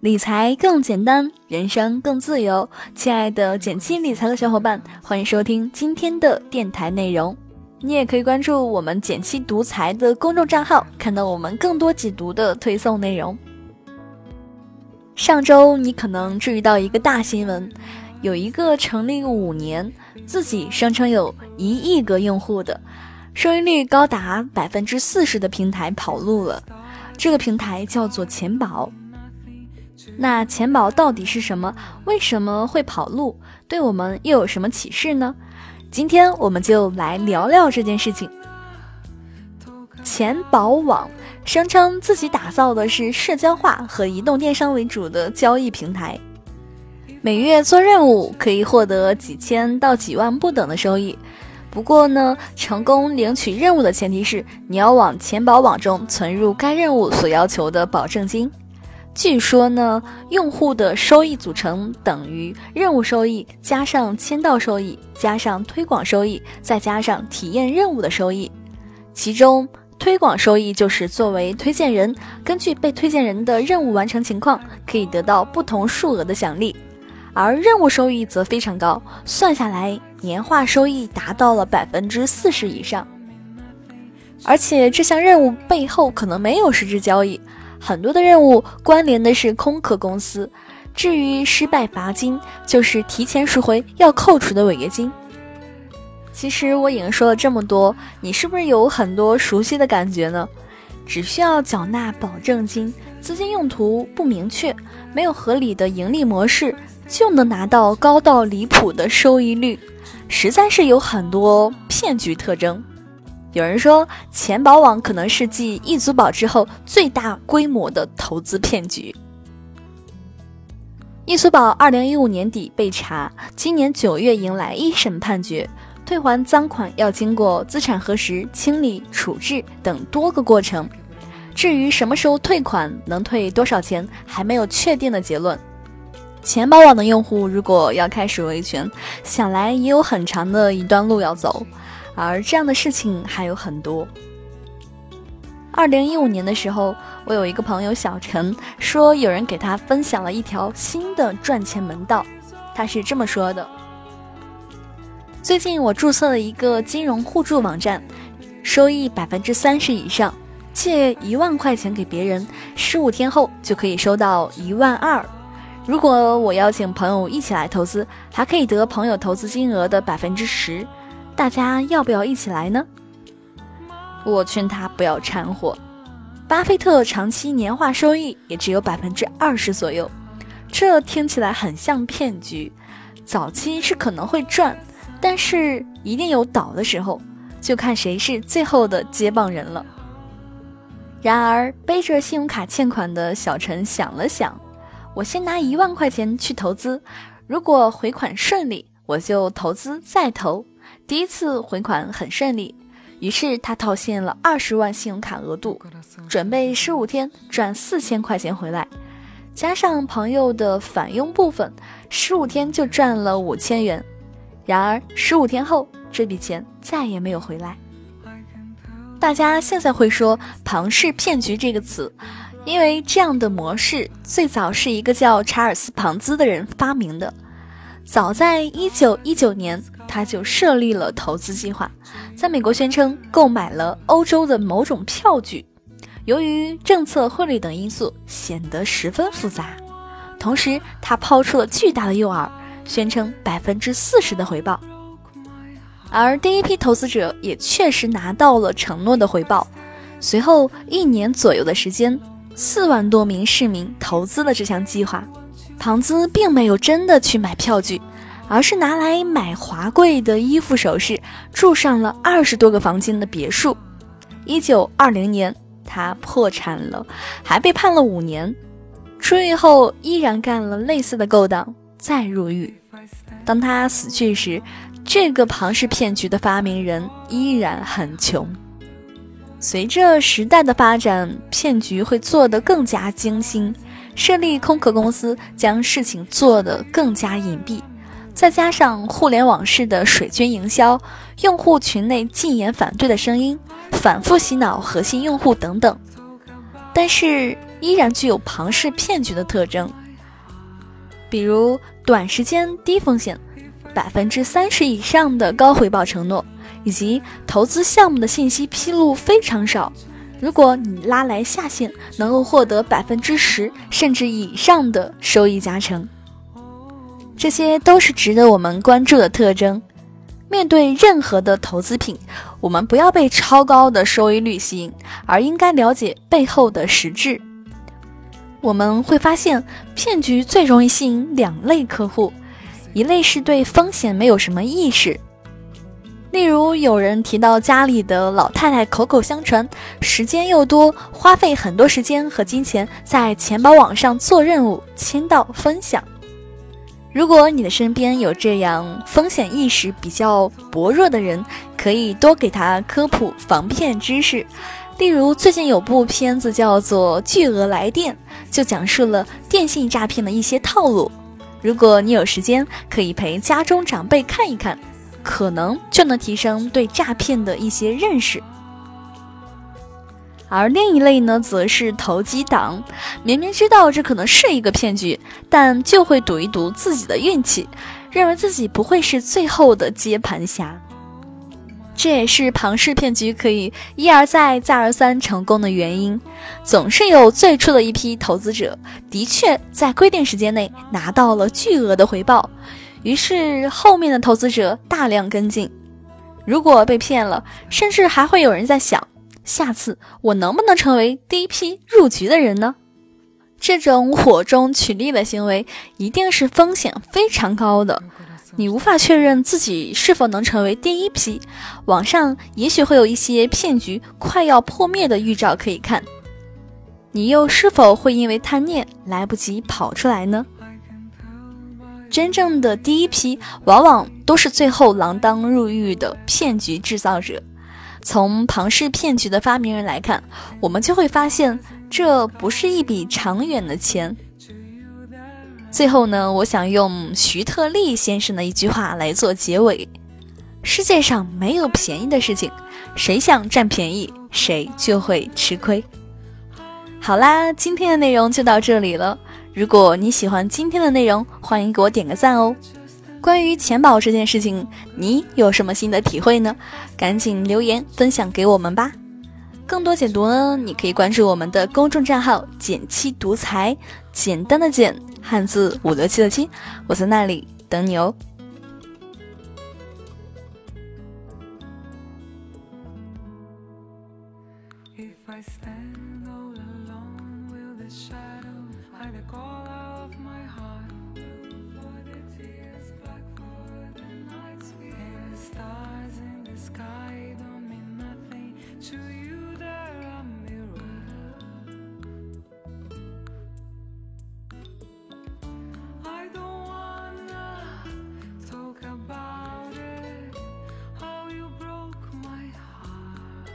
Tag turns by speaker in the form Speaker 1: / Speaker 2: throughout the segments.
Speaker 1: 理财更简单，人生更自由。亲爱的减七理财的小伙伴，欢迎收听今天的电台内容。你也可以关注我们减七独裁的公众账号，看到我们更多解读的推送内容。上周你可能注意到一个大新闻，有一个成立五年、自己声称有一亿个用户的、收益率高达百分之四十的平台跑路了。这个平台叫做钱宝。那钱宝到底是什么？为什么会跑路？对我们又有什么启示呢？今天我们就来聊聊这件事情。钱宝网声称自己打造的是社交化和移动电商为主的交易平台，每月做任务可以获得几千到几万不等的收益。不过呢，成功领取任务的前提是你要往钱宝网中存入该任务所要求的保证金。据说呢，用户的收益组成等于任务收益加上签到收益加上推广收益再加上体验任务的收益。其中，推广收益就是作为推荐人，根据被推荐人的任务完成情况，可以得到不同数额的奖励；而任务收益则非常高，算下来年化收益达到了百分之四十以上。而且这项任务背后可能没有实质交易。很多的任务关联的是空壳公司，至于失败罚金，就是提前赎回要扣除的违约金。其实我已经说了这么多，你是不是有很多熟悉的感觉呢？只需要缴纳保证金，资金用途不明确，没有合理的盈利模式，就能拿到高到离谱的收益率，实在是有很多骗局特征。有人说，钱宝网可能是继易租宝之后最大规模的投资骗局。易租宝二零一五年底被查，今年九月迎来一审判决，退还赃款要经过资产核实、清理、处置等多个过程。至于什么时候退款、能退多少钱，还没有确定的结论。钱宝网的用户如果要开始维权，想来也有很长的一段路要走。而这样的事情还有很多。二零一五年的时候，我有一个朋友小陈说，有人给他分享了一条新的赚钱门道。他是这么说的：最近我注册了一个金融互助网站，收益百分之三十以上，借一万块钱给别人，十五天后就可以收到一万二。如果我邀请朋友一起来投资，还可以得朋友投资金额的百分之十。大家要不要一起来呢？我劝他不要掺和。巴菲特长期年化收益也只有百分之二十左右，这听起来很像骗局。早期是可能会赚，但是一定有倒的时候，就看谁是最后的接棒人了。然而，背着信用卡欠款的小陈想了想，我先拿一万块钱去投资，如果回款顺利，我就投资再投。第一次回款很顺利，于是他套现了二十万信用卡额度，准备十五天赚四千块钱回来，加上朋友的返佣部分，十五天就赚了五千元。然而十五天后，这笔钱再也没有回来。大家现在会说“庞氏骗局”这个词，因为这样的模式最早是一个叫查尔斯·庞兹的人发明的，早在一九一九年。他就设立了投资计划，在美国宣称购买了欧洲的某种票据，由于政策、汇率等因素，显得十分复杂。同时，他抛出了巨大的诱饵，宣称百分之四十的回报。而第一批投资者也确实拿到了承诺的回报。随后一年左右的时间，四万多名市民投资了这项计划。庞兹并没有真的去买票据。而是拿来买华贵的衣服首饰，住上了二十多个房间的别墅。一九二零年，他破产了，还被判了五年。出狱后，依然干了类似的勾当，再入狱。当他死去时，这个庞氏骗局的发明人依然很穷。随着时代的发展，骗局会做得更加精心，设立空壳公司，将事情做得更加隐蔽。再加上互联网式的水军营销，用户群内禁言反对的声音，反复洗脑核心用户等等。但是，依然具有庞氏骗局的特征，比如短时间低风险、百分之三十以上的高回报承诺，以及投资项目的信息披露非常少。如果你拉来下线，能够获得百分之十甚至以上的收益加成，这些都是值得我们关注的特征。面对任何的投资品，我们不要被超高的收益率吸引，而应该了解背后的实质。我们会发现，骗局最容易吸引两类客户：一类是对风险没有什么意识，例如有人提到家里的老太太口口相传，时间又多，花费很多时间和金钱在钱包网上做任务、签到、分享。如果你的身边有这样风险意识比较薄弱的人，可以多给他科普防骗知识。例如，最近有部片子叫做《巨额来电》，就讲述了电信诈骗的一些套路。如果你有时间，可以陪家中长辈看一看，可能就能提升对诈骗的一些认识。而另一类呢，则是投机党，明明知道这可能是一个骗局，但就会赌一赌自己的运气，认为自己不会是最后的接盘侠。这也是庞氏骗局可以一而再、再而三成功的原因。总是有最初的一批投资者的确在规定时间内拿到了巨额的回报，于是后面的投资者大量跟进。如果被骗了，甚至还会有人在想。下次我能不能成为第一批入局的人呢？这种火中取栗的行为一定是风险非常高的，你无法确认自己是否能成为第一批。网上也许会有一些骗局快要破灭的预兆可以看，你又是否会因为贪念来不及跑出来呢？真正的第一批往往都是最后锒铛入狱的骗局制造者。从庞氏骗局的发明人来看，我们就会发现，这不是一笔长远的钱。最后呢，我想用徐特立先生的一句话来做结尾：世界上没有便宜的事情，谁想占便宜，谁就会吃亏。好啦，今天的内容就到这里了。如果你喜欢今天的内容，欢迎给我点个赞哦。关于钱宝这件事情，你有什么新的体会呢？赶紧留言分享给我们吧！更多解读呢，你可以关注我们的公众账号“简七独裁”，简单的简，汉字五六七的七，我在那里等你哦。sky don't mean nothing to you. They're a mirror.
Speaker 2: I
Speaker 1: don't wanna talk about it. How you broke my heart.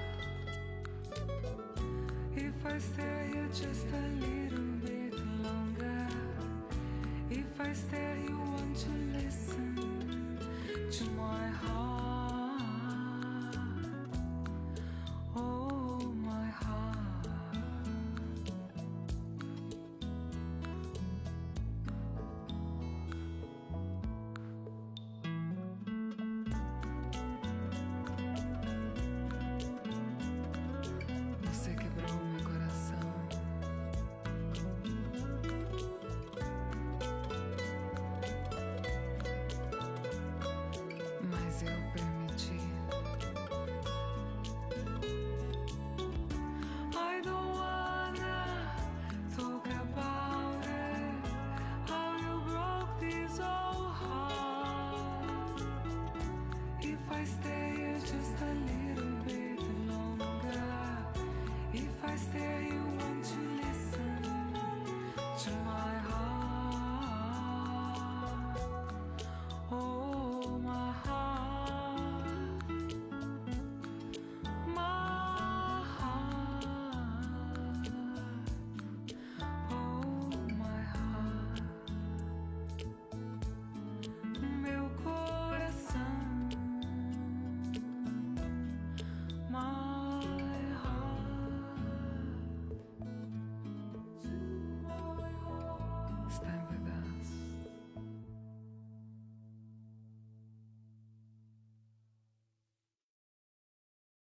Speaker 1: If I
Speaker 2: stay here just a little bit longer, if I stay, you want to listen to my heart. still